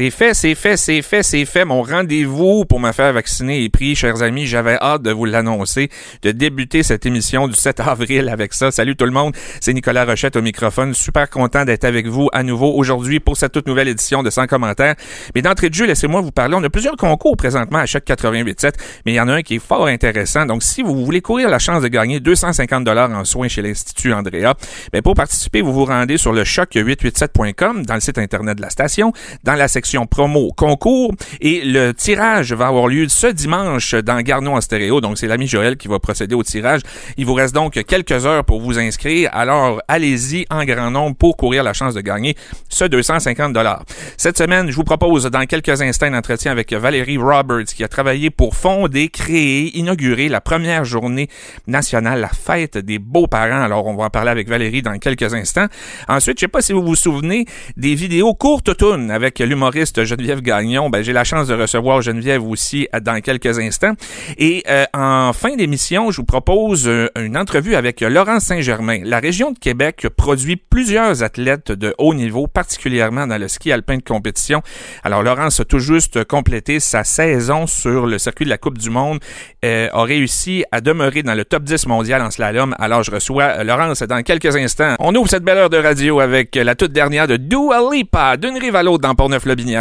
C'est fait, c'est fait, c'est fait, c'est fait. Mon rendez-vous pour me faire vacciner est pris, chers amis. J'avais hâte de vous l'annoncer, de débuter cette émission du 7 avril avec ça. Salut tout le monde, c'est Nicolas Rochette au microphone. Super content d'être avec vous à nouveau aujourd'hui pour cette toute nouvelle édition de 100 commentaires. Mais d'entrée de jeu, laissez-moi vous parler. On a plusieurs concours présentement à chaque 88.7, mais il y en a un qui est fort intéressant. Donc, si vous voulez courir la chance de gagner 250 dollars en soins chez l'Institut Andrea, ben pour participer, vous vous rendez sur le choc887.com dans le site internet de la station, dans la section promo concours et le tirage va avoir lieu ce dimanche dans Garneau en stéréo. Donc c'est l'ami Joël qui va procéder au tirage. Il vous reste donc quelques heures pour vous inscrire. Alors allez-y en grand nombre pour courir la chance de gagner ce 250 dollars. Cette semaine, je vous propose dans quelques instants un entretien avec Valérie Roberts qui a travaillé pour fonder, créer, inaugurer la première journée nationale, la fête des beaux-parents. Alors on va en parler avec Valérie dans quelques instants. Ensuite, je sais pas si vous vous souvenez des vidéos courtes automne avec l'humoriste Geneviève Gagnon. Ben, j'ai la chance de recevoir Geneviève aussi euh, dans quelques instants. Et euh, en fin d'émission, je vous propose euh, une entrevue avec Laurent Saint-Germain. La région de Québec produit plusieurs athlètes de haut niveau, particulièrement dans le ski alpin de compétition. Alors, Laurence a tout juste complété sa saison sur le circuit de la Coupe du Monde, a réussi à demeurer dans le top 10 mondial en slalom. Alors, je reçois Laurence dans quelques instants. On ouvre cette belle heure de radio avec la toute dernière de Dua Lipa, d'une rive à l'autre dans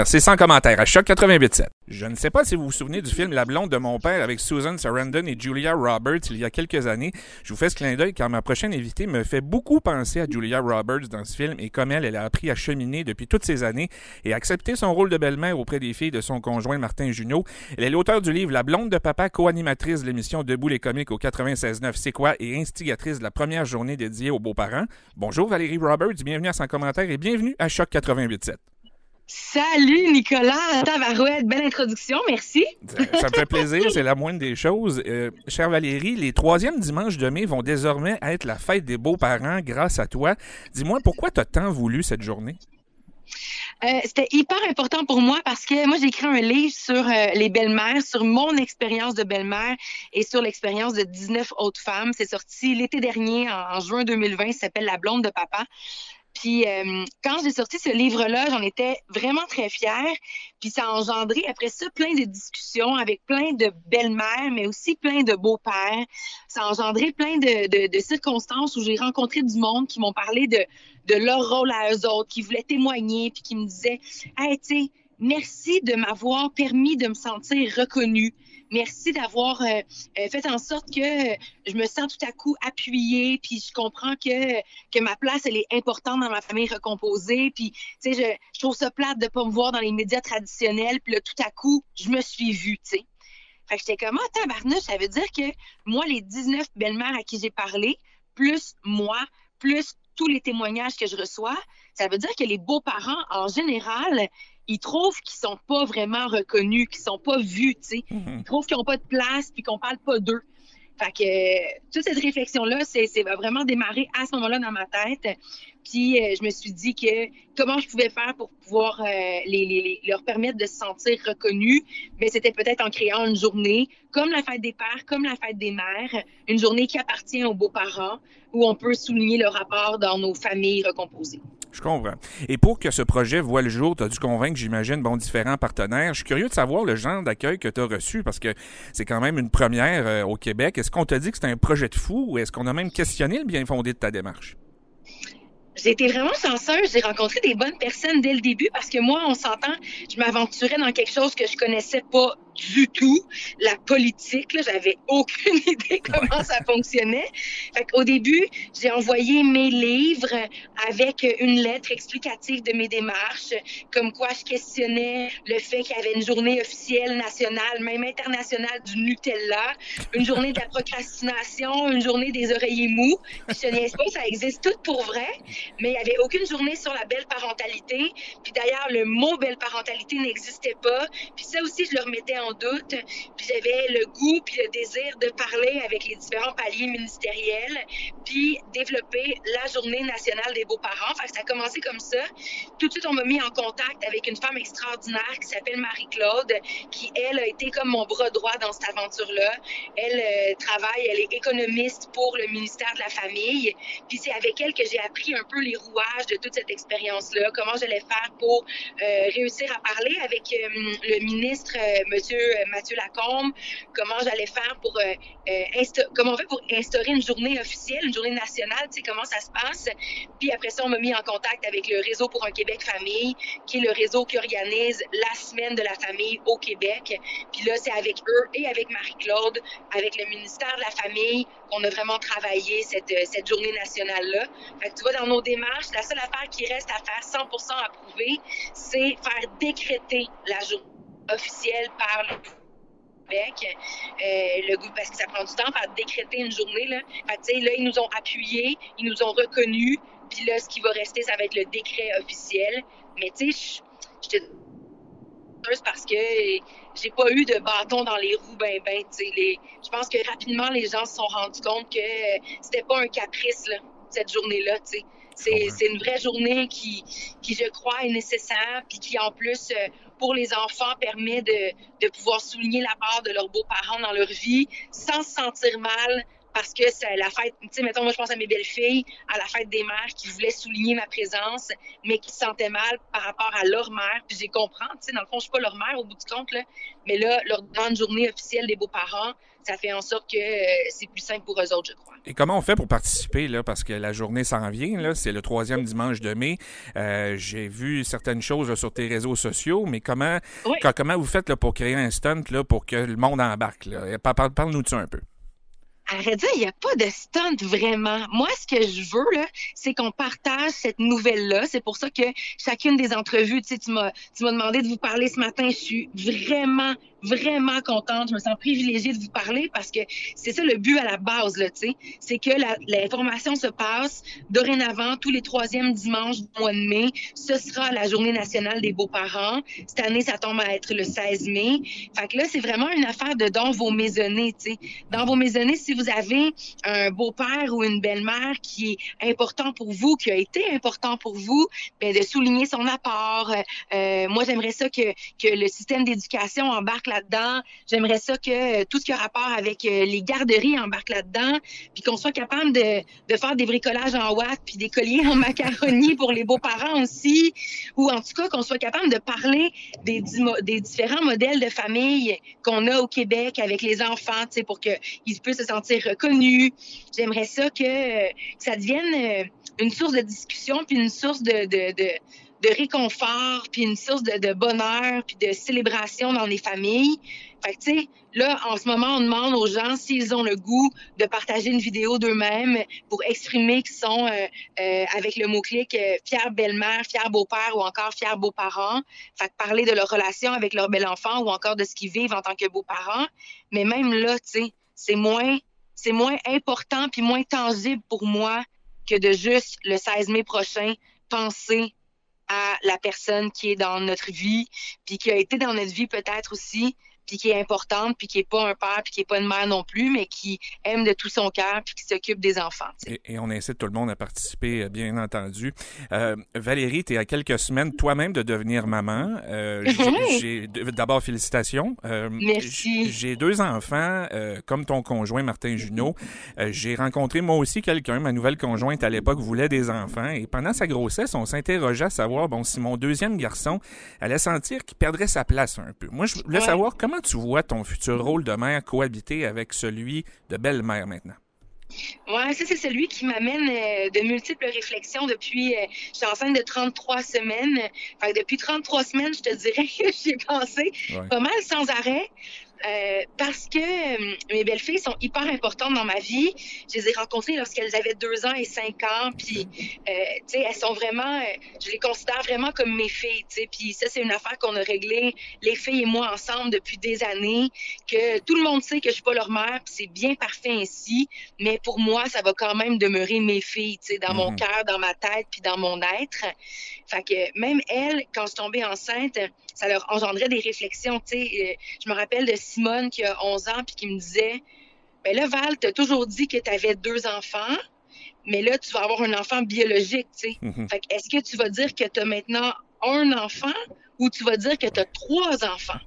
C'est sans commentaire à Choc 88.7. Je ne sais pas si vous vous souvenez du film La blonde de mon père avec Susan Sarandon et Julia Roberts il y a quelques années. Je vous fais ce clin d'œil car ma prochaine invitée me fait beaucoup penser à Julia Roberts dans ce film et comme elle, a appris à cheminer depuis toutes ces années et accepter son rôle de belle-mère auprès des filles de son conjoint Martin Junot. Elle est l'auteur du livre La blonde de papa, co-animatrice de l'émission Debout les comiques au 96.9 C'est quoi? Et instigatrice de la première journée dédiée aux beaux-parents. Bonjour Valérie Roberts, bienvenue à Sans commentaire et bienvenue à Choc 88.7. Salut Nicolas, Tavarouette, belle introduction, merci. Ça, me fait plaisir, c'est la moindre des choses. Euh, chère Valérie, les troisièmes dimanches de mai vont désormais être la fête des beaux-parents grâce à toi. Dis-moi, pourquoi tu as tant voulu cette journée? Euh, c'était hyper important pour moi parce que moi, j'ai écrit un livre sur euh, les belles-mères, sur mon expérience de belle-mère et sur l'expérience de 19 autres femmes. C'est sorti l'été dernier, en, en juin 2020. Ça s'appelle La blonde de papa. Puis euh, quand j'ai sorti ce livre-là, j'en étais vraiment très fière. Puis ça a engendré après ça plein de discussions avec plein de belles-mères, mais aussi plein de beaux-pères. Ça a engendré plein de, de, circonstances où j'ai rencontré du monde qui m'ont parlé de, de leur rôle à eux autres, qui voulaient témoigner, puis qui me disaient Hey, tu sais, merci de m'avoir permis de me sentir reconnue. Merci d'avoir euh, euh, fait en sorte que je me sens tout à coup appuyée, puis je comprends que, que ma place, elle est importante dans ma famille recomposée. Puis, tu sais, je, trouve ça plate de pas me voir dans les médias traditionnels. Puis là, tout à coup, je me suis vue, tu sais. Fait que j'étais comme, ah, tabarnouche, ça veut dire que moi, les 19 belles-mères à qui j'ai parlé, plus moi, plus tous les témoignages que je reçois, ça veut dire que les beaux-parents, en général, ils trouvent qu'ils sont pas vraiment reconnus, qu'ils sont pas vus, tu sais. Mhm. Ils trouvent qu'ils n'ont pas de place puis qu'on parle pas d'eux. Fait que euh, toute cette réflexion-là, c'est vraiment démarré à ce moment-là dans ma tête. Puis euh, je me suis dit que comment je pouvais faire pour pouvoir euh, les, leur permettre de se sentir reconnus. Mais c'était peut-être en créant une journée comme la fête des pères, comme la fête des mères, une journée qui appartient aux beaux-parents, où on peut souligner le rapport dans nos familles recomposées. Je comprends. Et pour que ce projet voit le jour, tu as dû convaincre, j'imagine, bon, différents partenaires. Je suis curieux de savoir le genre d'accueil que tu as reçu parce que c'est quand même une première euh, au Québec. Est-ce qu'on t'a dit que c'était un projet de fou ou est-ce qu'on a même questionné le bien fondé de ta démarche? J'ai été vraiment chanceuse. J'ai rencontré des bonnes personnes dès le début parce que moi, on s'entend, je m'aventurais dans quelque chose que je connaissais pas du tout la politique. J'avais aucune idée comment ça fonctionnait. Fait Au début, j'ai envoyé mes livres avec une lettre explicative de mes démarches, comme quoi je questionnais le fait qu'il y avait une journée officielle nationale, même internationale du Nutella, une journée de la procrastination, une journée des oreillers mous. je ne pas, ça existe tout pour vrai, mais il n'y avait aucune journée sur la belle parentalité. Puis d'ailleurs, le mot belle parentalité n'existait pas. Puis ça aussi, je le remettais en doute, puis j'avais le goût puis le désir de parler avec les différents paliers ministériels, puis développer la journée nationale des beaux-parents. Que ça a commencé comme ça. Tout de suite, on m'a mis en contact avec une femme extraordinaire qui s'appelle Marie-Claude, qui, elle, a été comme mon bras droit dans cette aventure-là. Elle euh, travaille, elle est économiste pour le ministère de la Famille. Puis c'est avec elle que j'ai appris un peu les rouages de toute cette expérience-là, comment j'allais faire pour euh, réussir à parler avec euh, le ministre, Monsieur Mathieu Lacombe, comment j'allais faire pour comment on fait pour instaurer une journée officielle, une journée nationale, tu sais comment ça se passe. Puis après ça, on m'a mis en contact avec le réseau pour un Québec famille, qui est le réseau qui organise la semaine de la famille au Québec. Puis là, c'est avec eux et avec Marie-Claude, avec le ministère de la Famille, qu'on a vraiment travaillé cette, cette journée nationale-là. Fait que tu vois, dans nos démarches, la seule affaire qui reste à faire 100 approuver, c'est faire décréter la journée officielle par le Québec, euh, le parce que ça prend du temps, faire décréter une journée. Là. Là, ils nous ont appuyés, ils nous ont reconnus, puis là, ce qui va rester, ça va être le décret officiel. Mais tu sais, je te parce que j'ai pas eu de bâton dans les roues ben ben les je pense que rapidement les gens se sont rendus compte que c'était pas un caprice là, cette journée là tu sais. C'est une vraie journée qui, qui, je crois, est nécessaire, puis qui, en plus, euh, pour les enfants, permet de, de pouvoir souligner la part de leurs beaux-parents dans leur vie sans se sentir mal parce que c'est la fête, tu sais, mettons, moi, je pense à mes belles-filles, à la fête des mères qui voulaient souligner ma présence, mais qui se sentaient mal par rapport à leur mère. Puis j'ai compris, tu sais, dans le fond, je suis pas leur mère au bout du compte, là, mais là, leur grande journée officielle des beaux-parents, ça fait en sorte que euh, c'est plus simple pour eux autres, je crois. Et comment on fait pour participer, là, parce que la journée s'en vient, là, c'est le troisième dimanche de mai. Euh, j'ai vu certaines choses sur tes réseaux sociaux, mais comment, comment vous faites là, pour créer un stunt là, pour que le monde embarque? Là? Parle-nous de ça un peu. Arrête il n'y a pas de stunt vraiment. Moi, ce que je veux, là, c'est qu'on partage cette nouvelle-là. C'est pour ça que chacune des entrevues, tu sais, tu m'as demandé de vous parler ce matin. Je suis vraiment, vraiment contente. Je me sens privilégiée de vous parler parce que c'est ça le but à la base, là, tu sais. C'est que l'information se passe dorénavant tous les troisièmes dimanches du mois de mai. Ce sera la journée nationale des beaux-parents. Cette année, ça tombe à être le 16 mai. Fait que là, c'est vraiment une affaire de dans vos maisonnées, tu sais. Dans vos maisonnées, si vous avez un beau-père ou une belle-mère qui est important pour vous, qui a été important pour vous, bien, de souligner son apport. Euh, moi, j'aimerais ça que, que le système d'éducation embarque là-dedans. J'aimerais ça que tout ce qui a rapport avec euh, les garderies embarque là-dedans, puis qu'on soit capable de, faire des bricolages en watt, puis des colliers en macaroni pour les beaux-parents aussi, ou en tout cas qu'on soit capable de parler des, différents modèles de famille qu'on a au Québec avec les enfants, pour qu'ils puissent se sentir reconnus. J'aimerais ça que, ça devienne euh, une source de discussion, puis une source de de réconfort, puis une source de, de, bonheur, puis de célébration dans les familles. Fait que, tu sais, là, en ce moment, on demande aux gens s'ils ont le goût de partager une vidéo d'eux-mêmes pour exprimer qu'ils sont, euh, euh, avec le mot-clic, euh, fier belle-mère, fier beau-père ou encore fier beau-parent. Fait que parler de leur relation avec leur bel-enfant ou encore de ce qu'ils vivent en tant que beaux-parents. Mais même là, tu sais, c'est moins, c'est moins important puis moins tangible pour moi que de juste, le 16 mai prochain, penser à la personne qui est dans notre vie, puis qui a été dans notre vie peut-être aussi, puis qui est importante, puis qui est pas un père, puis qui est pas une mère non plus, mais qui aime de tout son cœur, puis qui s'occupe des enfants. Et, on incite tout le monde à participer, euh, bien entendu. Euh, Valérie, tu es à quelques semaines toi-même de devenir maman. Euh, D'abord, félicitations. Euh, Merci. J'ai deux enfants, comme ton conjoint Martin Junot. j'ai rencontré moi aussi quelqu'un, ma nouvelle conjointe à l'époque voulait des enfants, et pendant sa grossesse, on s'interrogeait à savoir, bon, si mon deuxième garçon allait sentir qu'il perdrait sa place un peu. Moi, je voulais savoir comment tu vois ton futur rôle de mère cohabiter avec celui de belle-mère maintenant? Oui, ça, c'est celui qui m'amène euh, de multiples réflexions depuis. Euh, je suis enceinte de 33 semaines. Fait depuis 33 semaines, je te dirais que j'ai pensé pas mal sans arrêt. Euh, parce que euh, mes belles-filles sont hyper importantes dans ma vie. Je les ai rencontrées lorsqu'elles avaient deux ans et cinq ans. Puis, euh, tu sais, elles sont vraiment, je les considère vraiment comme mes filles. Tu sais, puis ça, c'est une affaire qu'on a réglée, les filles et moi, ensemble depuis des années. Que tout le monde sait que je suis pas leur mère, puis c'est bien parfait ainsi. Mais pour moi, ça va quand même demeurer mes filles, tu sais, dans mon mhm. cœur, dans ma tête, puis dans mon être. Fait que même elles, quand je suis tombée enceinte, ça leur engendrait des réflexions. Tu sais, je me rappelle de Simone qui a 11 ans puis qui me disait ben là, Val, tu as toujours dit que tu avais deux enfants, mais là, tu vas avoir un enfant biologique, tu sais. Mhm. est-ce que tu vas dire que tu as maintenant un enfant ou tu vas dire que tu as trois enfants?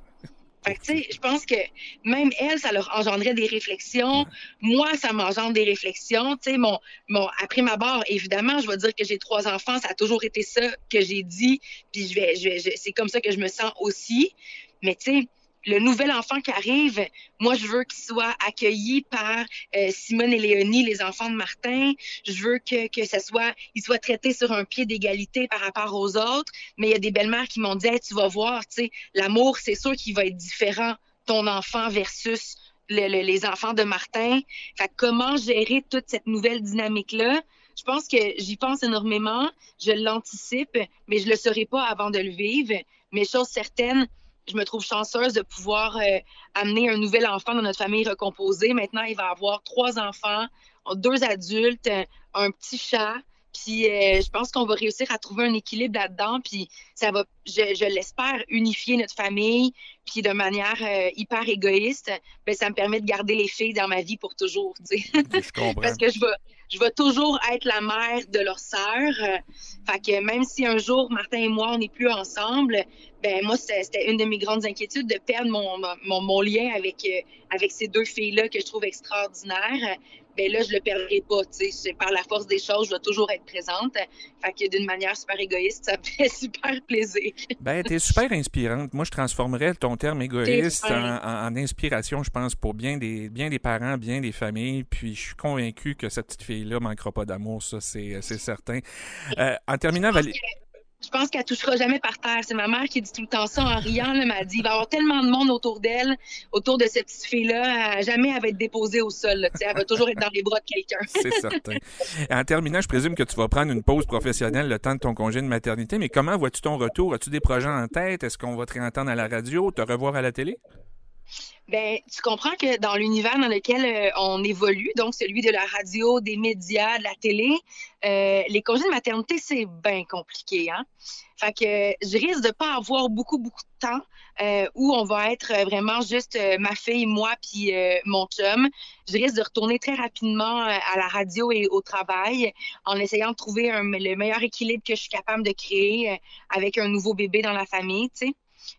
Fait tu sais, je pense que même elle, ça leur engendrait des réflexions. Moi, ça m'engendre des réflexions. Tu sais, mon, mon, après ma barre, évidemment, je vais dire que j'ai trois enfants. Ça a toujours été ça que j'ai dit. Puis je vais, je vais, c'est comme ça que je me sens aussi. Mais tu sais, le nouvel enfant qui arrive, moi, je veux qu'il soit accueilli par euh, Simone et Léonie, les enfants de Martin. Je veux que, que ça soit, il soit traité sur un pied d'égalité par rapport aux autres. Mais il y a des belles-mères qui m'ont dit, tu vas voir, tu sais, l'amour, c'est sûr qu'il va être différent, ton enfant versus les enfants de Martin. Fait comment gérer toute cette nouvelle dynamique-là? Je pense que j'y pense énormément, je l'anticipe, mais je le saurai pas avant de le vivre. Mais chose certaine, je me trouve chanceuse de pouvoir euh, amener un nouvel enfant dans notre famille recomposée. Maintenant, il va avoir trois enfants, deux adultes, un petit chat. Puis euh, je pense qu'on va réussir à trouver un équilibre là-dedans. Puis ça va, je, l'espère, unifier notre famille. Puis de manière euh, hyper égoïste, ben, ça me permet de garder les filles dans ma vie pour toujours. Je comprends. Parce que je vais, je vais toujours être la mère de leur sœur. Fait que même si un jour Martin et moi on n'est plus ensemble, ben moi c'était une de mes grandes inquiétudes de perdre mon, mon, mon lien avec euh, avec ces deux filles là que je trouve extraordinaires ben là, je le perdrai pas, tu sais. Par la force des choses, je vais toujours être présente. Fait que d'une manière super égoïste, ça me fait super plaisir. ben, t'es super inspirante. Moi, je transformerais ton terme égoïste en, inspiration, je pense, pour bien des, bien des parents, bien des familles. Puis, je suis convaincu que cette petite fille-là manquera pas d'amour, ça, c'est certain. Euh, en terminant, Valérie je pense qu'elle touchera jamais par terre. C'est ma mère qui dit tout le temps ça en riant. Elle m'a dit il va y avoir tellement de monde autour d'elle, autour de cette petite fille-là. Jamais elle va être déposée au sol. elle va toujours être dans les bras de quelqu'un. C'est certain. En terminant, je présume que tu vas prendre une pause professionnelle le temps de ton congé de maternité. Mais comment vois-tu ton retour? As-tu des projets en tête? Est-ce qu'on va te réentendre à la radio, te revoir à la télé? Ben, tu comprends que dans l'univers dans lequel euh, on évolue, donc celui de la radio, des médias, de la télé, euh, les congés de maternité, c'est bien compliqué. Hein? Fait que je risque de pas avoir beaucoup, beaucoup de temps euh, où on va être vraiment juste ma fille, moi, puis mon chum. Je risque de retourner très rapidement à la radio et au travail en essayant de trouver le meilleur équilibre que je suis capable de créer avec un nouveau bébé dans la famille, tu sais.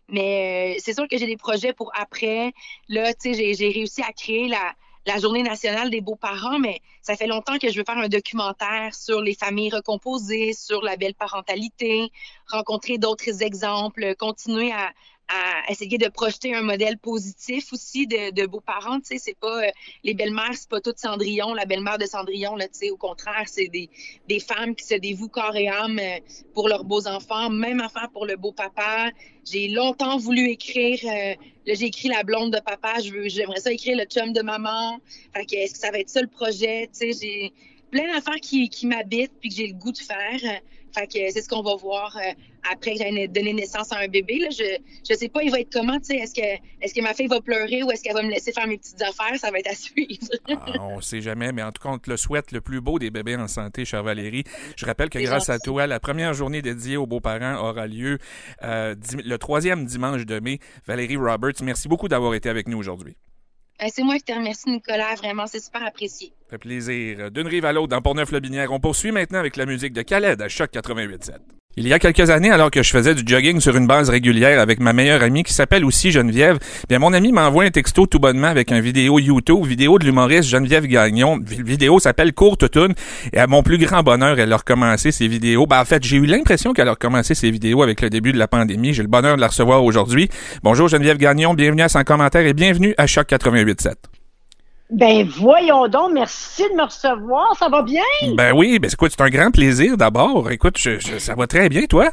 Mais euh, c'est sûr que j'ai des projets pour après. Là, tu sais, j'ai réussi à créer la, la Journée nationale des beaux-parents, mais ça fait longtemps que je veux faire un documentaire sur les familles recomposées, sur la belle parentalité, rencontrer d'autres exemples, continuer à, à essayer de projeter un modèle positif aussi de, de beaux-parents. Tu sais, c'est pas euh, les belles-mères, c'est pas toutes Cendrillon, la belle-mère de Cendrillon. Là, tu sais, au contraire, c'est des, des femmes qui se dévouent corps et âme euh, pour leurs beaux enfants. Même affaire pour le beau papa. J'ai longtemps voulu écrire. Euh, là, j'ai écrit la blonde de papa. Je veux, j'aimerais ça écrire le chum de maman. Fait que, est-ce que ça va être ça le projet? Tu sais, j'ai plein d'affaires qui, qui m'habitent puis que j'ai le goût de faire. Fait que c'est ce qu'on va voir euh, après que j'ai donné naissance à un bébé. Là. Je je sais pas, il va être comment. Est-ce que, est que ma fille va pleurer ou est-ce qu'elle va me laisser faire mes petites affaires? Ça va être à suivre. ah, on sait jamais, mais en tout cas, on te le souhaite le plus beau des bébés en santé, chère Valérie. Je rappelle que grâce à toi, la première journée dédiée aux beaux-parents aura lieu euh, le troisième dimanche de mai. Valérie Roberts, merci beaucoup d'avoir été avec nous aujourd'hui. Euh, c'est moi qui te remercie, Nicolas. Vraiment, c'est super apprécié. Ça fait plaisir. D'une rive à l'autre, dans Portneuf-Lobinière, on poursuit maintenant avec la musique de Khaled à Choc 88.7. Il y a quelques années, alors que je faisais du jogging sur une base régulière avec ma meilleure amie qui s'appelle aussi Geneviève, bien mon ami m'envoie un texto tout bonnement avec un vidéo YouTube, vidéo de l'humoriste Geneviève Gagnon. Vidéo s'appelle Courte Tune et à mon plus grand bonheur, elle a recommencé ses vidéos. Ben, en fait, j'ai eu l'impression qu'elle a recommencé ses vidéos avec le début de la pandémie. J'ai le bonheur de la recevoir aujourd'hui. Bonjour Geneviève Gagnon, bienvenue à son commentaire et bienvenue à Choc 88.7. Ben voyons donc, merci de me recevoir, ça va bien? Ben oui, ben écoute, c'est un grand plaisir d'abord. Écoute, ça va très bien, toi?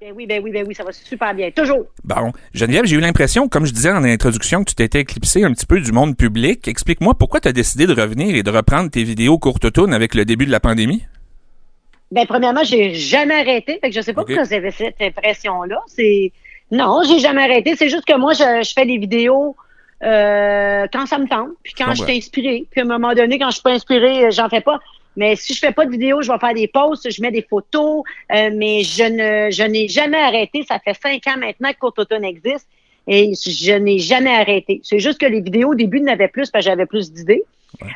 Ben oui, ben oui, ben oui, ça va super bien, toujours. Bon, Geneviève, j'ai eu l'impression, comme je disais en introduction, que tu t'étais éclipsé un petit peu du monde public. Explique-moi pourquoi tu as décidé de revenir et de reprendre tes vidéos courtes tournes avec le début de la pandémie? Ben, premièrement, j'ai jamais arrêté. Fait que je sais pas Ok. pourquoi j'avais cette impression-là. C'est, non, j'ai jamais arrêté. C'est juste que moi, je, je fais des vidéos, euh, quand ça me tente, puis quand Je je comprends. suis inspirée. Puis à un moment donné, quand je suis pas inspirée, euh, j'en fais pas. Mais si je fais pas de vidéos, je vais faire des posts, je mets des photos, euh, mais je ne, je n'ai jamais arrêté. Ça fait cinq ans maintenant que Court Automne existe et je n'ai jamais arrêté. C'est juste que les vidéos au début n'avaient plus parce que j'avais plus d'idées.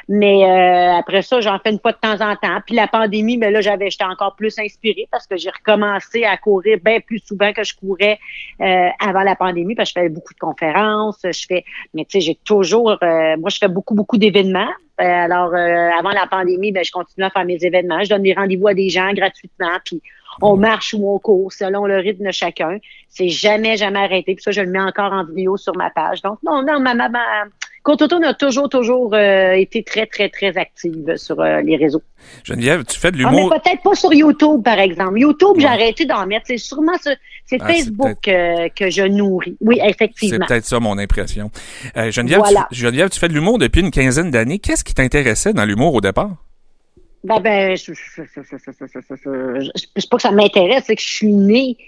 Mais euh, après ça, j'en fais une fois de temps en temps. Puis la pandémie, mais là, j'avais, j'étais encore plus inspirée parce que j'ai recommencé à courir bien plus souvent que je courais euh, avant la pandémie parce que je fais beaucoup de conférences. Je fais, mais tu sais, j'ai toujours, euh, moi, je fais beaucoup, beaucoup d'événements. Euh, alors, euh, avant la pandémie, ben, je continue à faire mes événements. Je donne des rendez-vous à des gens gratuitement. Puis on marche ou on court selon le rythme de chacun. C'est jamais, jamais arrêté. Puis ça, je le mets encore en vidéo sur ma page. Donc, non, non, ma, ma, ma Côte Automne a toujours, été très, très, très active sur les réseaux. Geneviève, tu fais de l'humour. Peut-être pas sur YouTube, par exemple. YouTube, j'ai arrêté d'en mettre. C'est sûrement c'est Facebook que je nourris. Oui, effectivement. C'est peut-être ça mon impression. Geneviève, tu, Geneviève, tu fais de l'humour depuis une quinzaine d'années. Qu'est-ce qui t'intéressait dans l'humour au départ? Ben, ben, je, je, sais pas que ça m'intéresse, c'est que je suis née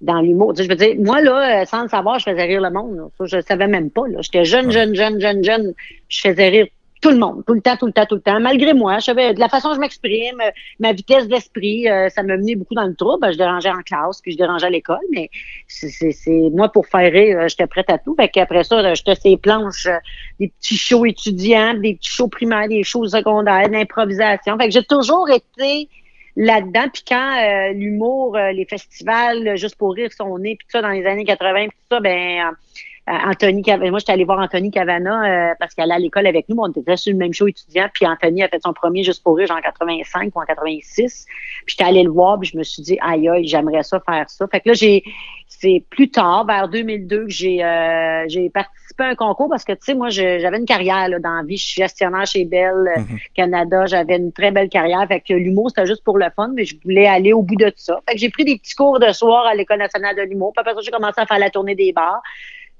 dans l'humour. Tu sais, Je veux dire, moi, là, euh, sans le savoir, je faisais rire le monde. là. Ça, je le savais même pas. là. J'étais jeune, jeune, jeune, jeune, jeune. Je faisais rire tout le monde, tout le temps, tout le temps, tout le temps. Malgré moi, je savais de la façon dont je m'exprime, euh, ma vitesse d'esprit, euh, ça me menait beaucoup dans le trouble. Ben, je dérangeais en classe, puis je dérangeais à l'école, mais c'est, c'est, c'est- moi, pour faire rire, j'étais prête à tout. Fait qu'après ça, j'étais ces planches, euh, des petits shows étudiants, des petits shows primaires, des shows secondaires, d'improvisation. Fait que j'ai toujours été là-dedans. Puis quand euh, l'humour, euh, les festivals, euh, juste pour rire, sont nés, puis ça dans les années 80, puis ça, ben euh, Anthony Cavana, moi j'étais allée voir Anthony Cavana euh, parce qu'elle allait à l'école avec nous, on était sur le même show étudiant, puis Anthony a fait son premier juste pour rire en 85 ou en 86. Puis j'étais allée le voir, puis je me suis dit aïe aïe, j'aimerais ça faire ça. Fait que là j'ai c'est plus tard vers 2002 que j'ai euh, j'ai participé à un concours parce que tu sais moi j'avais une carrière là, dans la vie, je suis gestionnaire chez Bell euh, Canada, j'avais une très belle carrière, fait que l'humour c'était juste pour le fun, mais je voulais aller au bout de ça. Fait que j'ai pris des petits cours de soir à l'École nationale de l'humour, puis après ça j'ai commencé à faire la tournée des bars.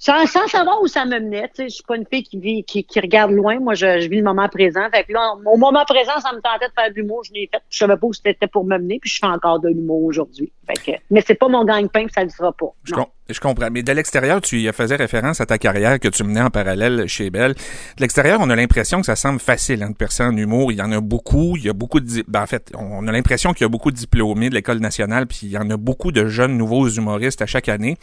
Sans, sans savoir où ça me menait, tu sais, je suis pas une fille qui vit, qui, qui regarde loin. Moi, je, je vis le moment présent. Fait que là, au moment présent, ça me tentait de faire de l'humour. Je l'ai fait. Je savais pas où c'était pour me mener, puis je fais encore de l'humour aujourd'hui. Fait que, mais c'est pas mon gagne-pain, ça le sera pas. Je, com- je comprends. Mais de l'extérieur, tu faisais référence à ta carrière que tu menais en parallèle chez Bell. De l'extérieur, on a l'impression que ça semble facile hein, de percer en humour. Il y en a beaucoup. Il y a beaucoup de... Ben, en fait, on a l'impression qu'il y a beaucoup de diplômés de l'École nationale, puis il y en a beaucoup de jeunes nouveaux humoristes à chaque année.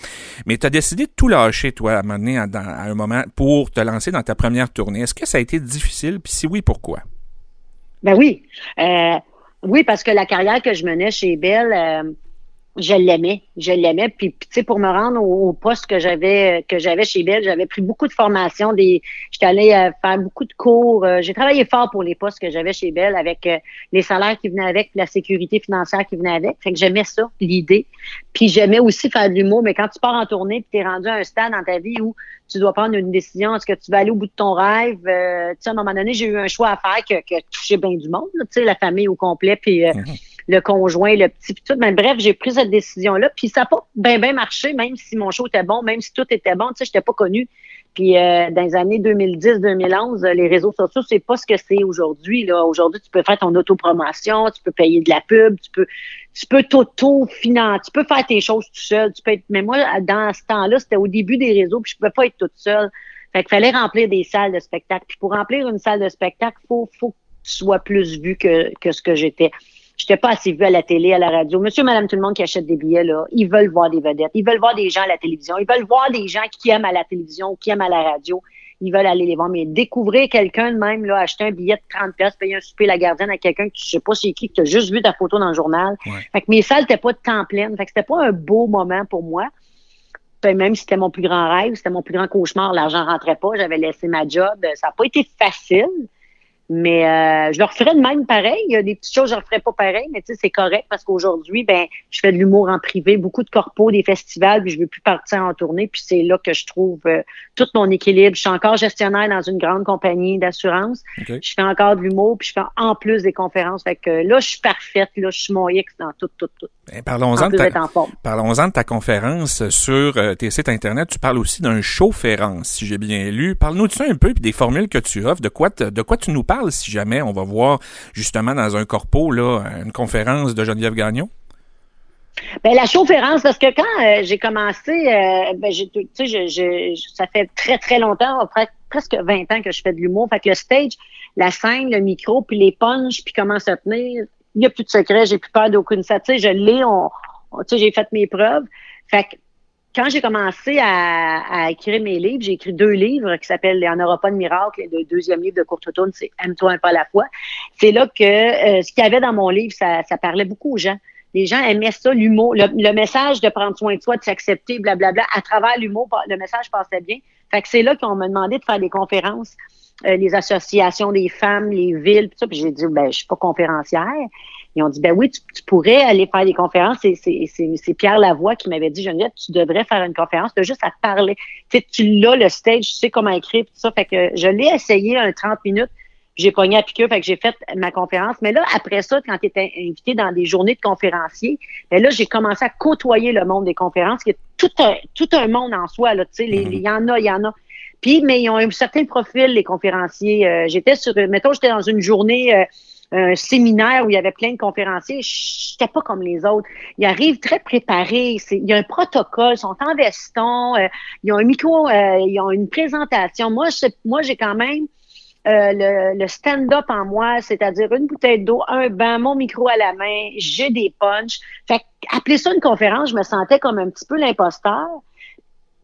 Mais tu as décidé de tout lâcher, toi, à un moment donné, à un moment, pour te lancer dans ta première tournée. Est-ce que ça a été difficile? Puis si oui, pourquoi? Ben oui. Euh, oui, parce que la carrière que je menais chez Bell, euh, je l'aimais. Je l'aimais. Puis, tu sais, pour me rendre au, au poste que j'avais que j'avais chez Bell, j'avais pris beaucoup de formations. Des, j'étais allée euh, faire beaucoup de cours. Euh, j'ai travaillé fort pour les postes que j'avais chez Bell avec euh, les salaires qui venaient avec, la sécurité financière qui venait avec. Fait que j'aimais ça, l'idée. Puis j'aimais aussi faire de l'humour. Mais quand tu pars en tournée, puis t'es rendu à un stade dans ta vie où tu dois prendre une décision. Est-ce que tu vas aller au bout de ton rêve? Euh, tu sais, à un moment donné, j'ai eu un choix à faire que, que touchait bien du monde, tu sais, la famille au complet, puis euh, le conjoint, le petit, puis tout. Mais bref, j'ai pris cette décision-là, puis ça n'a pas bien, bien marché, même si mon show était bon, même si tout était bon, tu sais, je n'étais pas connue. Puis euh, dans les années 2010-2011, les réseaux sociaux, c'est pas ce que c'est aujourd'hui. Là, aujourd'hui, tu peux faire ton autopromotion, tu peux payer de la pub, tu peux, tu peux t'auto-financer, tu peux faire tes choses tout seul. Tu peux être, mais moi, dans ce temps-là, c'était au début des réseaux, puis je pouvais pas être toute seule. Fait qu'il fallait remplir des salles de spectacle. Puis pour remplir une salle de spectacle, faut, faut que tu sois plus vu que, que ce que j'étais. J'étais pas assez vue à la télé, à la radio. Monsieur, madame, tout le monde qui achète des billets, là, ils veulent voir des vedettes. Ils veulent voir des gens à la télévision. Ils veulent voir des gens qui aiment à la télévision, qui aiment à la radio. Ils veulent aller les voir. Mais découvrir quelqu'un de même, là, acheter un billet de 30 pièces, payer un souper la gardienne à quelqu'un que tu sais pas c'est qui, que tu as juste vu ta photo dans le journal. Ouais. Fait que mes salles n'étaient pas de temps plein. Fait que c'était pas un beau moment pour moi. Même si c'était mon plus grand rêve, c'était mon plus grand cauchemar, l'argent rentrait pas, j'avais laissé ma job. Ça n'a pas été facile. Mais euh, je le referais de même pareil. Il y a des petites choses que je ne referais pas pareil, mais tu sais, c'est correct parce qu'aujourd'hui, ben, je fais de l'humour en privé, beaucoup de corpos, des festivals, puis je veux plus partir en tournée. Puis c'est là que je trouve euh, tout mon équilibre. Je suis encore gestionnaire dans une grande compagnie d'assurance. Je fais encore de l'humour, puis je fais en plus des conférences. Fait que là, je suis parfaite. Là, je suis mon X dans tout, tout, tout. Ben, parlons-en de, parlons de ta conférence sur euh, tes sites Internet. Tu parles aussi d'un chaufférence, si j'ai bien lu. Parle-nous de ça un peu, puis des formules que tu offres. De quoi, de quoi tu nous parles, si jamais on va voir justement dans un corpo là, une conférence de Geneviève Gagnon? Ben, la chaufférence, parce que quand euh, j'ai commencé, euh, ben, tu sais, ça fait très, très longtemps, presque 20 ans que je fais de l'humour. Fait que le stage, la scène, le micro, puis les punches, puis comment se tenir, il n'y a plus de secret, j'ai plus peur d'aucune sais, je l'ai, on, tu sais, j'ai fait mes preuves. Fait que quand j'ai commencé à, écrire mes livres, j'ai écrit deux livres qui s'appellent Il n'y en aura pas de miracle. Le deuxième livre de courte tourne, c'est Aime-toi un pas à la fois. C'est là que euh, ce qu'il y avait dans mon livre, ça, ça parlait beaucoup aux gens. Les gens aimaient ça, l'humour, le, message de prendre soin de soi, de s'accepter, blablabla. À travers l'humour, le message passait bien. Fait que c'est là qu'on m'a demandé de faire des conférences euh, les associations des femmes, les villes, tout ça. Puis j'ai dit, ben, je suis pas conférencière. Ils ont dit, ben oui, tu, pourrais aller faire des conférences. C'est Pierre Lavoie qui m'avait dit, Geneviève, tu devrais faire une conférence. Tu as juste à parler. Tu sais, tu l'as, le stage, tu sais comment écrire, tout ça. Fait que je l'ai essayé un 30 minutes. J'ai pogné à piqueur, fait que j'ai fait ma conférence. Mais là, après ça, quand tu étais invité dans des journées de conférenciers, ben là, j'ai commencé à côtoyer le monde des conférences, qui est tout un, tout un monde en soi. Là, tu sais, il y en a, il y en a. Puis, mais ils ont un certain profil, les conférenciers. Euh, j'étais sur, mettons, j'étais dans une journée, euh, un séminaire où il y avait plein de conférenciers. J'étais pas comme les autres. Ils arrivent très préparés. Il y a un protocole, ils sont en veston, euh, ils ont un micro, ils ont une présentation. Moi, moi, j'ai quand même le, le stand-up en moi, c'est-à-dire une bouteille d'eau, un banc, mon micro à la main, j'ai des punchs. Fait appeler ça une conférence, je me sentais comme un petit peu l'imposteur.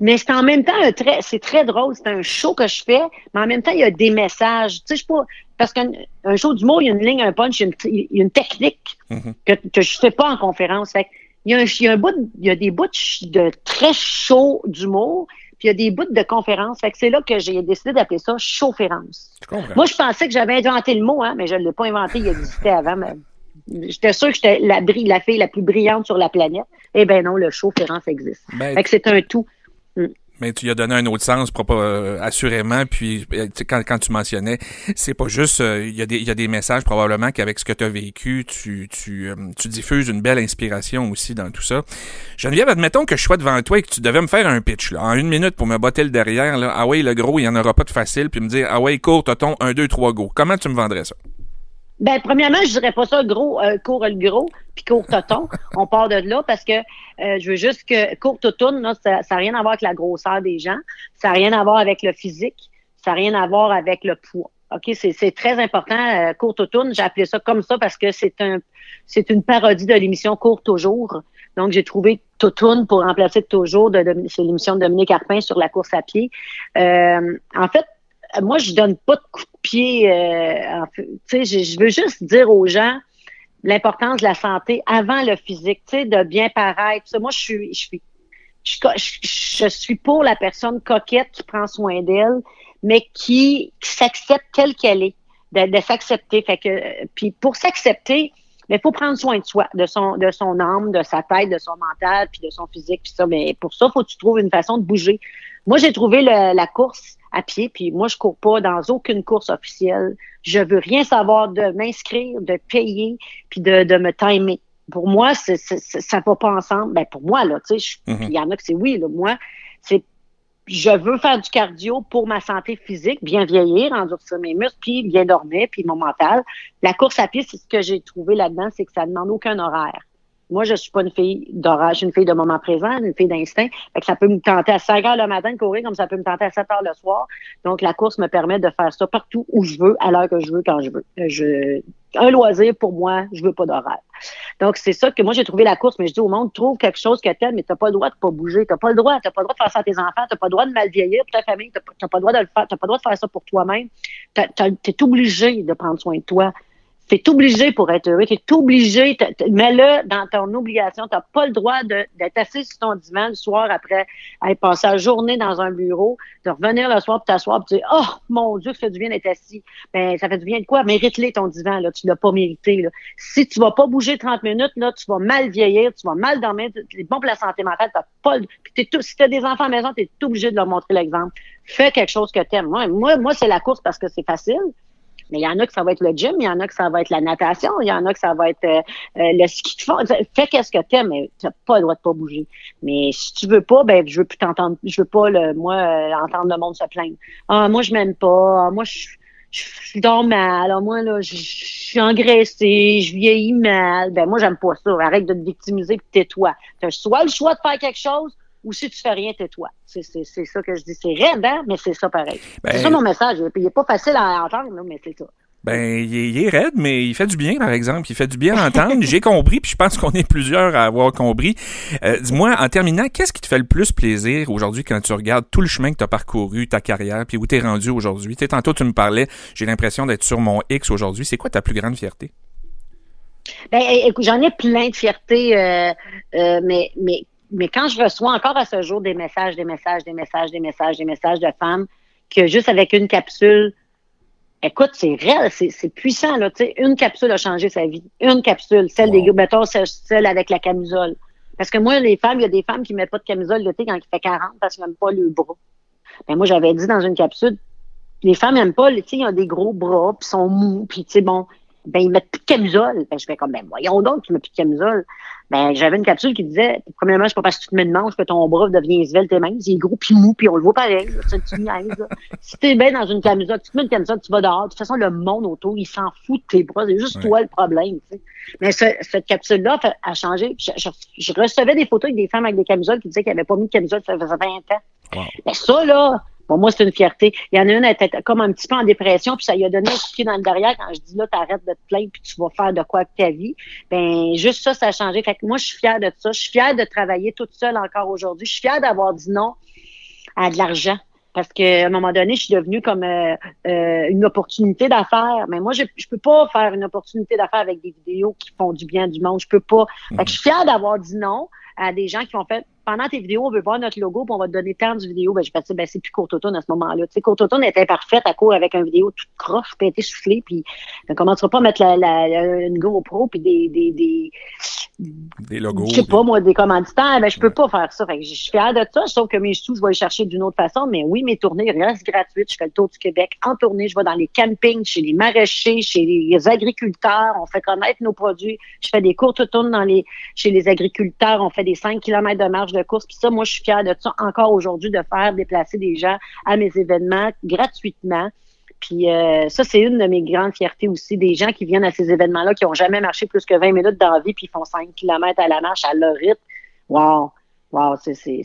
Mais c'est en même temps un très, c'est très drôle. C'est un show que je fais, mais en même temps, il y a des messages. Tu sais, je pas, parce qu'un un show d'humour, il y a une ligne, un punch, il y a une, il y a une technique mm-hmm. que, que je fais pas en conférence. Fait il y a un, il y a un bout, il y a des bouts de très chaud d'humour, puis il y a des bouts de conférence. Fait que c'est là que j'ai décidé d'appeler ça chaufférence. Moi, je pensais que j'avais inventé le mot, hein, mais je ne l'ai pas inventé, il existait avant. Mais j'étais sûre que j'étais la, la fille la plus brillante sur la planète. Eh ben non, le chaufférence existe. Ben, fait que c'est un tout. Mm. Mais tu y as donné un autre sens, euh, assurément. Puis euh, quand, quand tu mentionnais, c'est pas juste, euh, il y, a des, messages probablement qu'avec ce que tu as vécu, tu, tu, tu diffuses une belle inspiration aussi dans tout ça. Geneviève, admettons que je sois devant toi et que tu devais me faire un pitch en une minute pour me botter le derrière. Là. Ah ouais, le gros, il y en aura pas de facile. Puis me dire, ah ouais, court, ton un, deux, trois, go. Comment tu me vendrais ça? Ben, premièrement, je dirais pas ça gros, euh, court le gros, puis court toton. On part de là parce que euh, je veux juste que court toton, ça n'a rien à voir avec la grosseur des gens, ça n'a rien à voir avec le physique, ça n'a rien à voir avec le poids. OK, c'est très important. Euh, court toton, j'ai appelé ça comme ça parce que c'est un c'est une parodie de l'émission Court toujours. Donc, j'ai trouvé Totoun pour remplacer toujours de, de c'est l'émission de Dominique Arpin sur la course à pied. Euh, en fait, moi, je donne pas de coup de pied. Euh, tu sais, je, veux juste dire aux gens l'importance de la santé avant le physique, de bien paraître. Moi, je suis, je suis, je, suis pour la personne coquette qui prend soin d'elle, mais qui, s'accepte telle qu'elle est, de, s'accepter. Fait que, puis pour s'accepter, mais il faut prendre soin de soi, de son, de son âme, de sa tête, de son mental, puis de son physique, puis ça. Mais pour ça, faut que tu trouves une façon de bouger. Moi, j'ai trouvé la course à pied, puis moi, je cours pas dans aucune course officielle. Je veux rien savoir de m'inscrire, de payer, puis de, de me timer. Pour moi, c'est, ça va pas ensemble. Ben pour moi, là, tu sais, mm-hmm. il y en a que c'est oui, là. Moi, c'est je veux faire du cardio pour ma santé physique, bien vieillir, endurcir mes muscles, puis bien dormir, puis mon mental. La course à pied, c'est ce que j'ai trouvé là-dedans, c'est que ça demande aucun horaire. Moi, je suis pas une fille d'orage, une fille de moment présent, une fille d'instinct. Ça peut me tenter à 5 heures le matin de courir comme ça peut me tenter à 7 heures le soir. Donc, la course me permet de faire ça partout où je veux, à l'heure que je veux, quand je veux. Euh, un loisir pour moi, je veux pas d'horaire. Donc, c'est ça que moi, j'ai trouvé la course, mais je dis au monde, trouve quelque chose que t'aimes, mais t'as pas le droit de pas bouger. T'as pas le droit. T'as pas le droit de faire ça à tes enfants. T'as pas le droit de mal vieillir pour ta famille. T'as pas le droit de le faire. T'as pas le droit de faire ça pour toi-même. T'es obligé de prendre soin de toi. T'es obligé pour être heureux, t'es obligé, mets-le dans ton obligation. T'as pas le droit d'être assis sur ton divan le soir après avoir passé la journée dans un bureau, de revenir le soir pour t'asseoir et dire Oh mon Dieu, ça fait du bien d'être assis. Ben, ça fait du bien de quoi? Mérite-les ton divan, là. Tu l'as pas mérité. Là. Si tu vas pas bouger 30 minutes, là, tu vas mal vieillir, tu vas mal dormir, c'est bon pour la santé mentale, t'as pas le... Puis tout, si t'as des enfants à la maison, t'es obligé de leur montrer l'exemple. Fais quelque chose que t'aimes. Moi, moi, moi c'est la course parce que c'est facile. Mais il y en a que ça va être le gym, il y en a que ça va être la natation, il y en a que ça va être euh, le ski de fond. Fais qu'est-ce que t'aimes, mais t'as pas le droit de pas bouger. Mais si tu veux pas, ben je veux plus t'entendre, je veux pas le, moi euh, entendre le monde se plaindre. Ah moi je m'aime pas, ah, moi je je dors mal, alors moi là, je, suis engraissée, je vieillis mal. Ben moi j'aime pas ça. Arrête de te victimiser, tais-toi. Tu as soit le choix de faire quelque chose, ou si tu fais rien, tais-toi. C'est ça que je dis. C'est raide, hein? Mais c'est ça pareil. c'est ça ben, mon message. Il n'est pas facile à entendre, mais c'est ça. Ben, il est, raide, mais il fait du bien, par exemple. Il fait du bien à entendre. J'ai compris, puis je pense qu'on est plusieurs à avoir compris. Euh, dis-moi, en terminant, qu'est-ce qui te fait le plus plaisir aujourd'hui quand tu regardes tout le chemin que tu as parcouru, ta carrière, puis où tu es rendu aujourd'hui? Tantôt, tu me parlais, j'ai l'impression d'être sur mon X aujourd'hui. C'est quoi ta plus grande fierté? Ben, écoute, j'en ai plein de fierté, euh, euh, mais, mais mais quand je reçois encore à ce jour des messages, des messages, des messages, des messages, des messages de femmes que juste avec une capsule, écoute, c'est réel, c'est puissant, là, tu sais, une capsule a changé sa vie. Une capsule, celle des, mettons, celle avec la camisole. Parce que moi, les femmes, il y a des femmes qui mettent pas de camisole l'été quand il fait 40 parce qu'elles n'aiment pas le bras. Ben, moi, j'avais dit dans une capsule, les femmes n'aiment pas, tu sais, ils ont des gros bras, puis sont mous, puis tu sais, bon, ben, ils mettent plus de camisole. Ben, je fais comme, ben, voyons donc, tu mets plus de camisole. Ben, j'avais une capsule qui disait, premièrement, c'est pas parce que tu te mets de manche que ton bras devient svelte et mince. Il est gros puis mou, puis on le voit pareil. Là, tu niaises, Si t'es bien dans une camisole, tu te mets une camisole, tu vas dehors. De toute façon, le monde autour, il s'en fout de tes bras. C'est juste toi le problème, tu sais. Mais cette capsule-là a changé. Je, recevais des photos avec des femmes avec des camisoles qui disaient qu'elles n'avaient pas mis de camisole, ça faisait 20 ans. Ben, ça, là, Bon, moi, c'est une fierté. Il y en a une, elle était comme un petit peu en dépression, puis ça lui a donné un coup dans le derrière quand je dis là, t'arrêtes de te plaindre, puis tu vas faire de quoi avec ta vie. Ben, juste ça, ça a changé. Fait que moi, je suis fière de ça. Je suis fière de travailler toute seule encore aujourd'hui. Je suis fière d'avoir dit non à de l'argent. Parce qu'à un moment donné, je suis devenue comme euh, euh, une opportunité d'affaires. Mais moi, je ne peux pas faire une opportunité d'affaires avec des vidéos qui font du bien du monde. Je peux pas. Fait que je suis fière d'avoir dit non à des gens qui ont fait pendant tes vidéos, on veut voir notre logo, puis on va te donner tant de vidéos. Ben, j'ai dit, ben, c'est plus Courte Automne à ce moment-là. Tu sais, Courte Automne était parfaite à court avec une vidéo toute croche, été soufflée, puis on commencera pas à mettre la, la, une GoPro, puis des, des, des, des logos. Je sais pas, moi, des commanditaires. Ben, je peux pas faire ça. Fait que je suis fière de ça, sauf que mes sous, je vais les chercher d'une autre façon. Mais oui, mes tournées restent gratuites. Je fais le tour du Québec en tournée. Je vais dans les campings, chez les maraîchers, chez les agriculteurs. On fait connaître nos produits. Je fais des courtes tournes dans les, chez les agriculteurs. On fait des 5 km de marche de course. Puis ça, moi, je suis fière de ça encore aujourd'hui, de faire déplacer des gens à mes événements gratuitement. Puis euh, ça, c'est une de mes grandes fiertés aussi, des gens qui viennent à ces événements-là, qui n'ont jamais marché plus que 20 minutes dans la vie, puis ils font 5 km à la marche à leur rythme. Wow! Wow! C'est, c'est,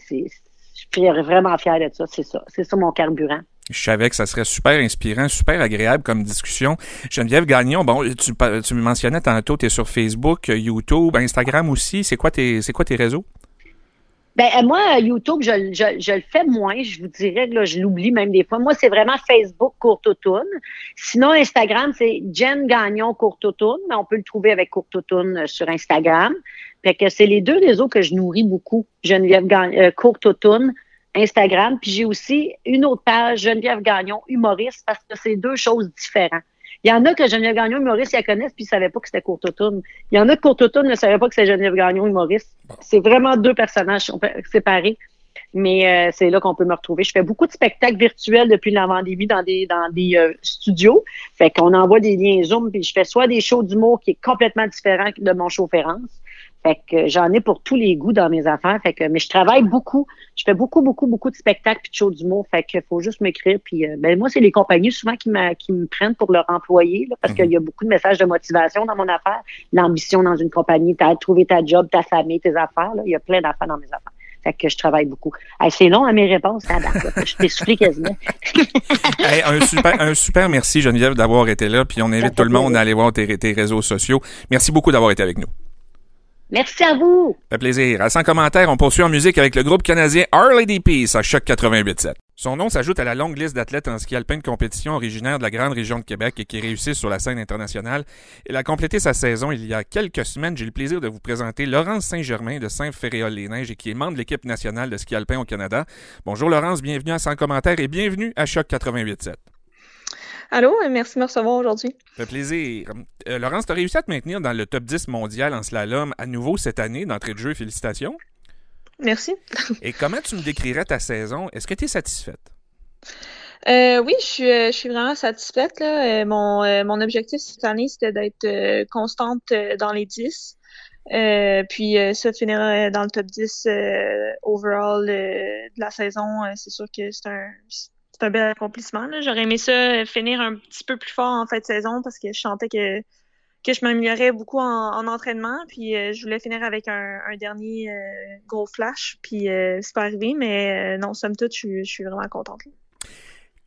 je suis vraiment fière de ça. C'est ça. C'est ça mon carburant. Je savais que ça serait super inspirant, super agréable comme discussion. Geneviève Gagnon, bon, tu, tu me mentionnais tantôt, tu es sur Facebook, YouTube, Instagram aussi. C'est quoi tes, c'est quoi tes réseaux? Ben euh, moi, YouTube, je, je, je, le fais moins, je vous dirais, là, je l'oublie même des fois. Moi, c'est vraiment Facebook Courte Sinon, Instagram, c'est Jen Gagnon Courte mais on peut le trouver avec Courte euh, sur Instagram. Fait que c'est les deux réseaux que je nourris beaucoup. Geneviève Gagnon, euh, Instagram. Puis j'ai aussi une autre page, Geneviève Gagnon, humoriste, parce que c'est deux choses différentes. Il y en a que Geneviève Gagnon, humoriste, ils la connaissent puis ils savaient pas que c'était Courte Il y en a que Courte ne savaient pas que c'était Geneviève Gagnon, humoriste. C'est vraiment deux personnages séparés. Mais euh, c'est là qu'on peut me retrouver. Je fais beaucoup de spectacles virtuels depuis la pandémie dans des dans des euh, studios. Fait qu'on envoie des liens Zoom, puis je fais soit des shows d'humour qui est complètement différent de mon show Férence, fait que j'en ai pour tous les goûts dans mes affaires. Fait que, mais je travaille beaucoup. Je fais beaucoup, beaucoup, beaucoup de spectacles puis de shows d'humour. Fait qu'il faut juste m'écrire. Puis euh, ben moi, c'est les compagnies souvent qui, qui me prennent pour leur employé parce qu'il y a beaucoup de messages de motivation dans mon affaire. L'ambition dans une compagnie, t'as trouvé ta job, ta famille, tes affaires. Il y a plein d'affaires dans mes affaires. Fait que je travaille beaucoup. c'est long à mes réponses, hein, je t'ai soufflé quasiment. un, super, un super merci, Geneviève, d'avoir été là. Puis on invite tout le monde à aller voir tes, tes réseaux sociaux. Merci beaucoup d'avoir été avec nous. Merci à vous. Ça fait plaisir. À 100 commentaires, on poursuit en musique avec le groupe canadien Lady Peace à Choc 88.7. Son nom s'ajoute à la longue liste d'athlètes en ski alpin de compétition originaires de la grande région de Québec et qui réussissent sur la scène internationale. Il a complété sa saison il y a quelques semaines. J'ai le plaisir de vous présenter Laurence Saint-Germain de Saint-Féréol-les-Neiges et qui est membre de l'équipe nationale de ski alpin au Canada. Bonjour Laurence, bienvenue à 100 commentaires et bienvenue à Choc 88.7. Allô, merci de me recevoir aujourd'hui. Ça fait plaisir. Euh, Laurence, tu as réussi à te maintenir dans le top 10 mondial en slalom à nouveau cette année d'entrée de jeu. Félicitations. Merci. Et comment tu me décrirais ta saison? Est-ce que tu es satisfaite? Euh, oui, je suis, je suis vraiment satisfaite. Là. mon, mon objectif cette année, c'était d'être constante dans les 10. puis ça finira dans le top 10 overall de la saison. c'est sûr que c'est un, c'est un bel accomplissement. J'aurais aimé ça finir un petit peu plus fort en fin de saison parce que je sentais que que je m'améliorais beaucoup en, entraînement. Puis euh, je voulais finir avec un, dernier euh, gros flash. Puis euh, c'est pas arrivé, mais non, somme toute, je, suis vraiment contente.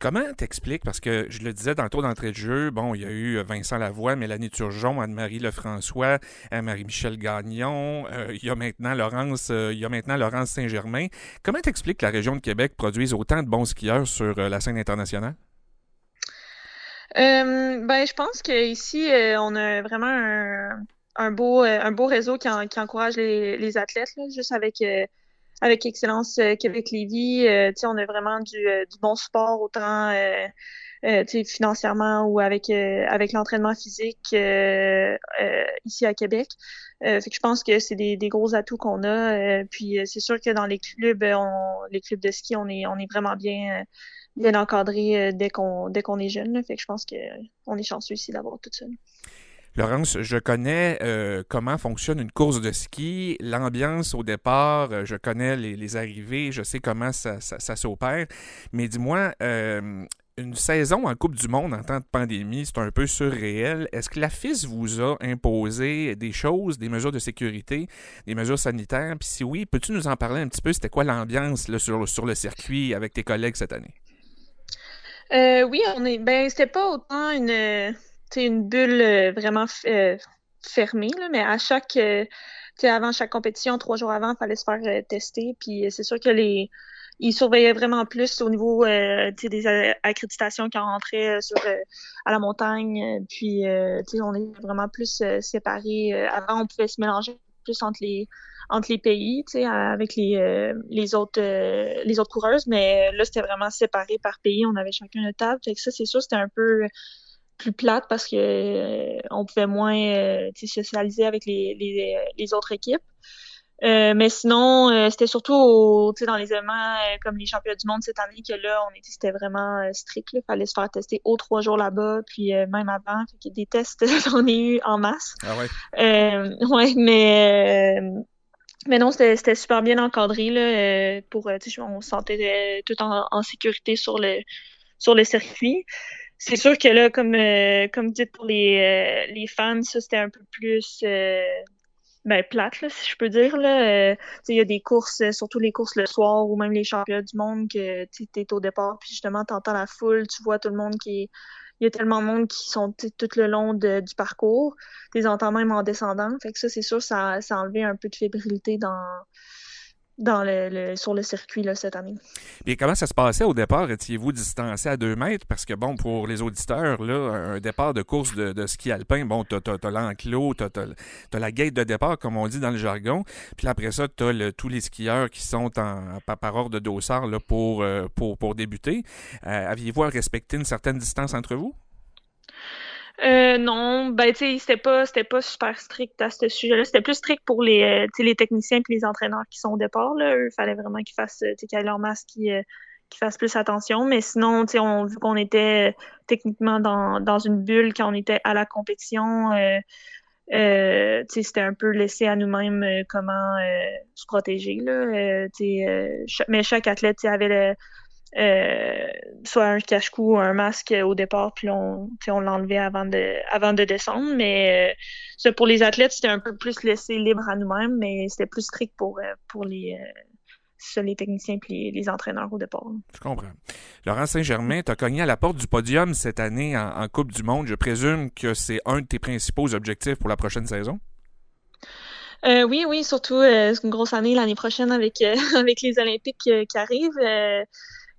Comment t'expliques, parce que je le disais dans le tour d'entrée de jeu, bon, il y a eu Vincent Lavoie, Mélanie Turgeon, Anne-Marie Lefrançois, Marie-Michel Gagnon, il y a maintenant Laurence, il y a maintenant Laurence Saint-Germain. Comment t'expliques que la région de Québec produise autant de bons skieurs sur la scène internationale? Euh, ben, je pense qu'ici, euh, on a vraiment un, beau, euh, réseau qui, encourage les, athlètes, juste avec, euh, avec Excellence Québec-Lévis. on a vraiment du, du bon support, autant financièrement ou avec, avec l'entraînement physique ici à Québec. fait que je pense que c'est des, des gros atouts qu'on a. puis c'est sûr que dans les clubs, on, les clubs de ski, on est, on est vraiment bien bien encadré euh, dès qu'on dès qu'on est jeune. Fait que je pense qu'on est chanceux ici d'avoir tout ça. Laurence, je connais euh, comment fonctionne une course de ski, l'ambiance au départ, euh, je connais les, arrivées, je sais comment ça, s'opère. Mais dis-moi, une saison en Coupe du Monde en temps de pandémie, c'est un peu surréel. Est-ce que la FIS vous a imposé des choses, des mesures de sécurité, des mesures sanitaires? Puis si oui, peux-tu nous en parler un petit peu? C'était quoi l'ambiance sur, le circuit avec tes collègues cette année? Euh, oui, on est. Ben, c'était pas autant une, une bulle euh, vraiment euh, fermée, là, mais à chaque. avant chaque compétition, trois jours avant, il fallait se faire tester. Puis c'est sûr que les. Ils surveillaient vraiment plus au niveau des accréditations qui rentraient sur, à la montagne. Puis on est vraiment plus séparés. avant, on pouvait se mélanger plus entre les entre les pays, avec les, euh, les autres euh, les autres coureuses, mais là c'était vraiment séparé par pays, on avait chacun une table, ça c'est sûr c'était un peu plus plate parce que euh, on pouvait moins socialiser avec les, les, les autres équipes. mais sinon, c'était surtout au, dans les événements comme les championnats du monde cette année que là, on était, c'était vraiment strict. Il fallait se faire tester aux trois jours là-bas, puis même avant. Fait des tests, j'en ai eu en masse. Ah ouais? ouais, mais mais non, c'était super bien encadré là, euh, pour euh, on se sentait euh, tout en, sécurité sur le sur le circuit. C'est sûr que là, comme comme vous dites pour les, les fans, ça c'était un peu plus ben, plate, là, si je peux dire. Là. il y a des courses, surtout les courses le soir ou même les championnats du monde, que tu es au départ, puis justement, tu entends la foule, tu vois tout le monde qui est il y a tellement de monde qui sont tout le long de, du parcours. des entends même en descendant. Fait que ça, c'est sûr, ça, ça a enlevé un peu de fébrilité dans, sur le circuit là, cette année. Et comment ça se passait au départ? Étiez-vous distancé à deux mètres? Parce que, bon, pour les auditeurs, là, un départ de course de, ski alpin, bon, t'as as, l'enclos, t'as as, la gate de départ, comme on dit dans le jargon. Puis après ça, t'as tous les skieurs qui sont en, par ordre de dossard là, pour, euh, pour, pour débuter. Euh, aviez-vous à respecter une certaine distance entre vous? Euh, non, ben tu sais, c'était pas c'était pas super strict à ce sujet-là. C'était plus strict pour les euh, les techniciens et les entraîneurs qui sont au départ. Là. Eux, fallait vraiment qu'ils fassent qu'ils aient leur masque, qu'ils euh, fassent plus attention. Mais sinon, tu sais, vu qu'on était techniquement dans, dans une bulle quand on était à la compétition. Euh, c'était un peu laissé à nous-mêmes comment se protéger là. mais chaque athlète avait le, euh, soit un cache-cou ou un masque au départ, puis on, on l'enlevait avant de, avant de descendre. Mais euh, ça, pour les athlètes, c'était un peu plus laissé libre à nous-mêmes, mais c'était plus strict pour, euh, pour les, les techniciens et les, entraîneurs au départ. Je comprends. Laurent Saint-Germain, tu as cogné à la porte du podium cette année en, Coupe du Monde. Je présume que c'est un de tes principaux objectifs pour la prochaine saison? oui, oui, surtout c'est une grosse année l'année prochaine avec, avec les Olympiques qui arrivent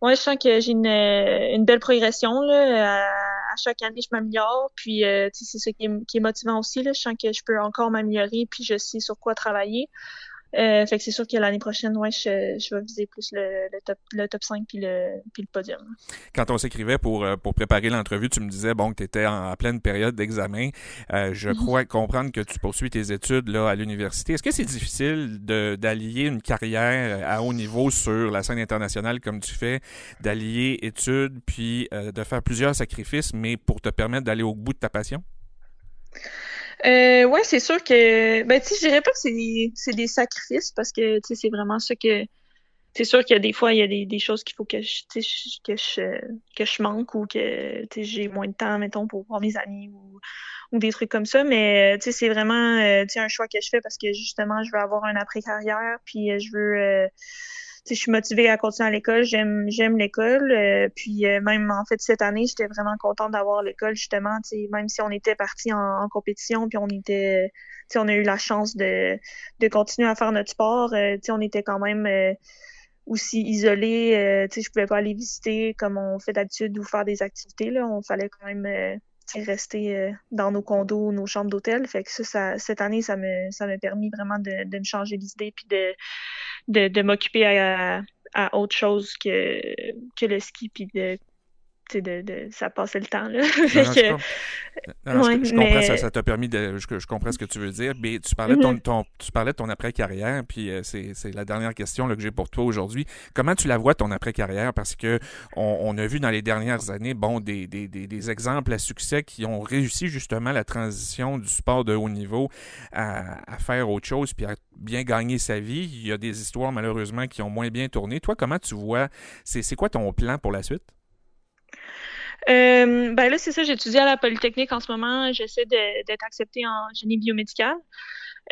moi, je sens que j'ai une, euh, une, belle progression. Là. À, chaque année, je m'améliore. Puis, euh, c'est ce qui est, qui est, motivant aussi. Là. Je sens que je peux encore m'améliorer, puis je sais sur quoi travailler. Euh, fait que c'est sûr que l'année prochaine, ouais, je, je, vais viser plus le, le, top, le top 5 puis le, puis le podium. Quand on s'écrivait pour, euh, pour préparer l'entrevue, tu me disais bon que tu étais en, pleine période d'examen. Euh, je mhm. crois comprendre que tu poursuis tes études là, à l'université. Est-ce que c'est difficile d'allier une carrière à haut niveau sur la scène internationale comme tu fais, d'allier études puis euh, de faire plusieurs sacrifices, mais pour te permettre d'aller au bout de ta passion? Euh, ouais, c'est sûr que, ben, tu sais, je dirais pas que c'est des, des sacrifices parce que, tu sais, c'est vraiment ça que, c'est sûr qu'il y a des fois, il y a des, des choses qu'il faut que je, que je, que je manque ou que, j'ai moins de temps, mettons, pour voir mes amis ou, ou des trucs comme ça. Mais, sais, c'est vraiment, euh, un choix que je fais parce que, justement, je veux avoir un après-carrière puis euh, je veux, euh, je suis motivée à continuer à l'école, j'aime j'aime l'école. Euh, puis euh, même en fait cette année, j'étais vraiment contente d'avoir l'école justement. Même si on était parti en, compétition, puis on était, on a eu la chance de, de continuer à faire notre sport. Euh, on était quand même aussi isolés. Euh, je pouvais pas aller visiter comme on fait d'habitude ou faire des activités. Là. On fallait quand même rester dans nos condos, nos chambres d'hôtel. Fait que ça, cette année, ça me ça m'a permis vraiment de, de me changer d'idée puis de de, de m'occuper à, à, autre chose que, que le ski puis de de, de, ça passait le temps. Là. je, comprends, ça, t'a permis de. Je, je, comprends ce que tu veux dire. Mais tu parlais de ton, ton tu parlais de ton après-carrière, puis euh, c'est, c'est la dernière question là, que j'ai pour toi aujourd'hui. Comment tu la vois, ton après-carrière? Parce que on, on, a vu dans les dernières années, bon, des, des, des, des, exemples à succès qui ont réussi justement la transition du sport de haut niveau à, à faire autre chose, puis à bien gagner sa vie. Il y a des histoires, malheureusement, qui ont moins bien tourné. Toi, comment tu vois, c'est, c'est quoi ton plan pour la suite? Euh, ben là, c'est ça, j'étudie à la Polytechnique en ce moment. J'essaie d'être acceptée en génie biomédical.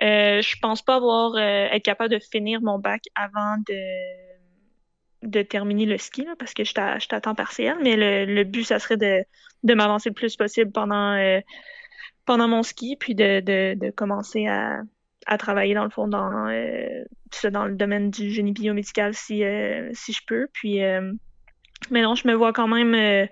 Euh, je pense pas avoir euh, être capable de finir mon bac avant de, terminer le ski, parce que je temps partiel, mais le, but, ça serait de, m'avancer le plus possible pendant, euh, mon ski, puis de, de, commencer à, travailler dans le fond dans, dans le domaine du génie biomédical si, si je peux. Puis mais non, je me vois quand même, euh,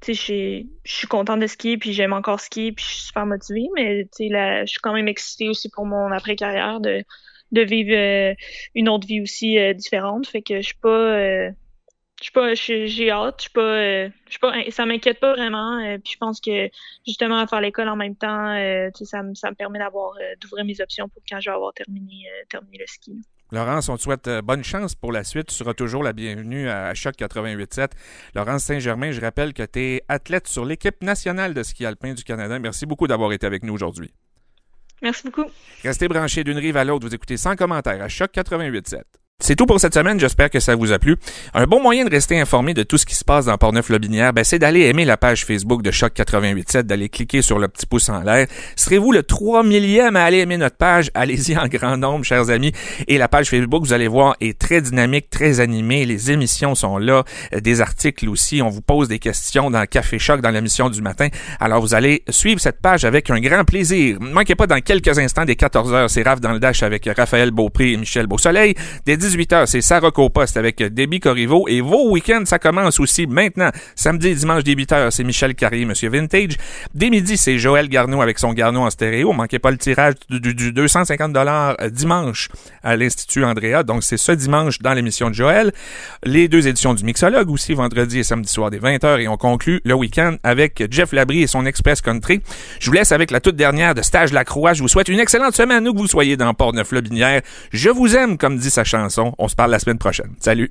tu sais, je suis contente de skier, puis j'aime encore skier, puis je suis super motivée, mais tu sais, je suis quand même excitée aussi pour mon après-carrière de, de vivre euh, une autre vie aussi euh, différente. Fait que je suis pas, je suis pas, j'ai hâte, je suis pas, je suis pas, ça m'inquiète pas vraiment. puis je pense que justement à faire l'école en même temps, ça, ça me permet d'avoir, d'ouvrir mes options pour quand je vais avoir terminé, terminé le ski. Laurence, on te souhaite euh, bonne chance pour la suite. Tu seras toujours la bienvenue à Choc 88.7. Laurence Saint-Germain, je rappelle que tu es athlète sur l'équipe nationale de ski alpin du Canada. Merci beaucoup d'avoir été avec nous aujourd'hui. Merci beaucoup. Restez branchés d'une rive à l'autre. Vous écoutez sans commentaire à Choc 88.7. C'est tout pour cette semaine, j'espère que ça vous a plu. Un bon moyen de rester informé de tout ce qui se passe dans Portneuf-Lobinière, ben, c'est d'aller aimer la page Facebook de Choc 887, d'aller cliquer sur le petit pouce en l'air. Serez-vous le 3 millième à aller aimer notre page? Allez-y en grand nombre, chers amis. Et la page Facebook, vous allez voir, est très dynamique, très animée. Les émissions sont là, euh, des articles aussi. On vous pose des questions dans Café Choc, dans l'émission du matin. Alors, vous allez suivre cette page avec un grand plaisir. Ne manquez pas dans quelques instants des 14 heures, c'est Raph dans le Dash avec Raphaël Beaupré et Michel Beausoleil. Des 18h, c'est Sarah Poste avec Debbie Corriveau. Et vos week-ends, ça commence aussi maintenant. Samedi et dimanche, dès 8h, c'est Michel Carrier, Monsieur Vintage. Dès midi, c'est Joël Garneau avec son Garneau en stéréo. Manquez pas le tirage du, 250 dollars euh, dimanche à l'Institut Andrea. Donc, c'est ce dimanche dans l'émission de Joël. Les deux éditions du Mixologue aussi, vendredi et samedi soir des 20h. Et on conclut le week-end avec Jeff Labrie et son Express Country. Je vous laisse avec la toute dernière de Stage Lacroix. Je vous souhaite une excellente semaine, où que vous soyez dans Port-Neuf-Lobinière. Je vous aime, comme dit sa On se parle la semaine prochaine. Salut!